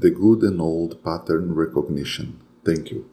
the good and old pattern recognition. Thank you.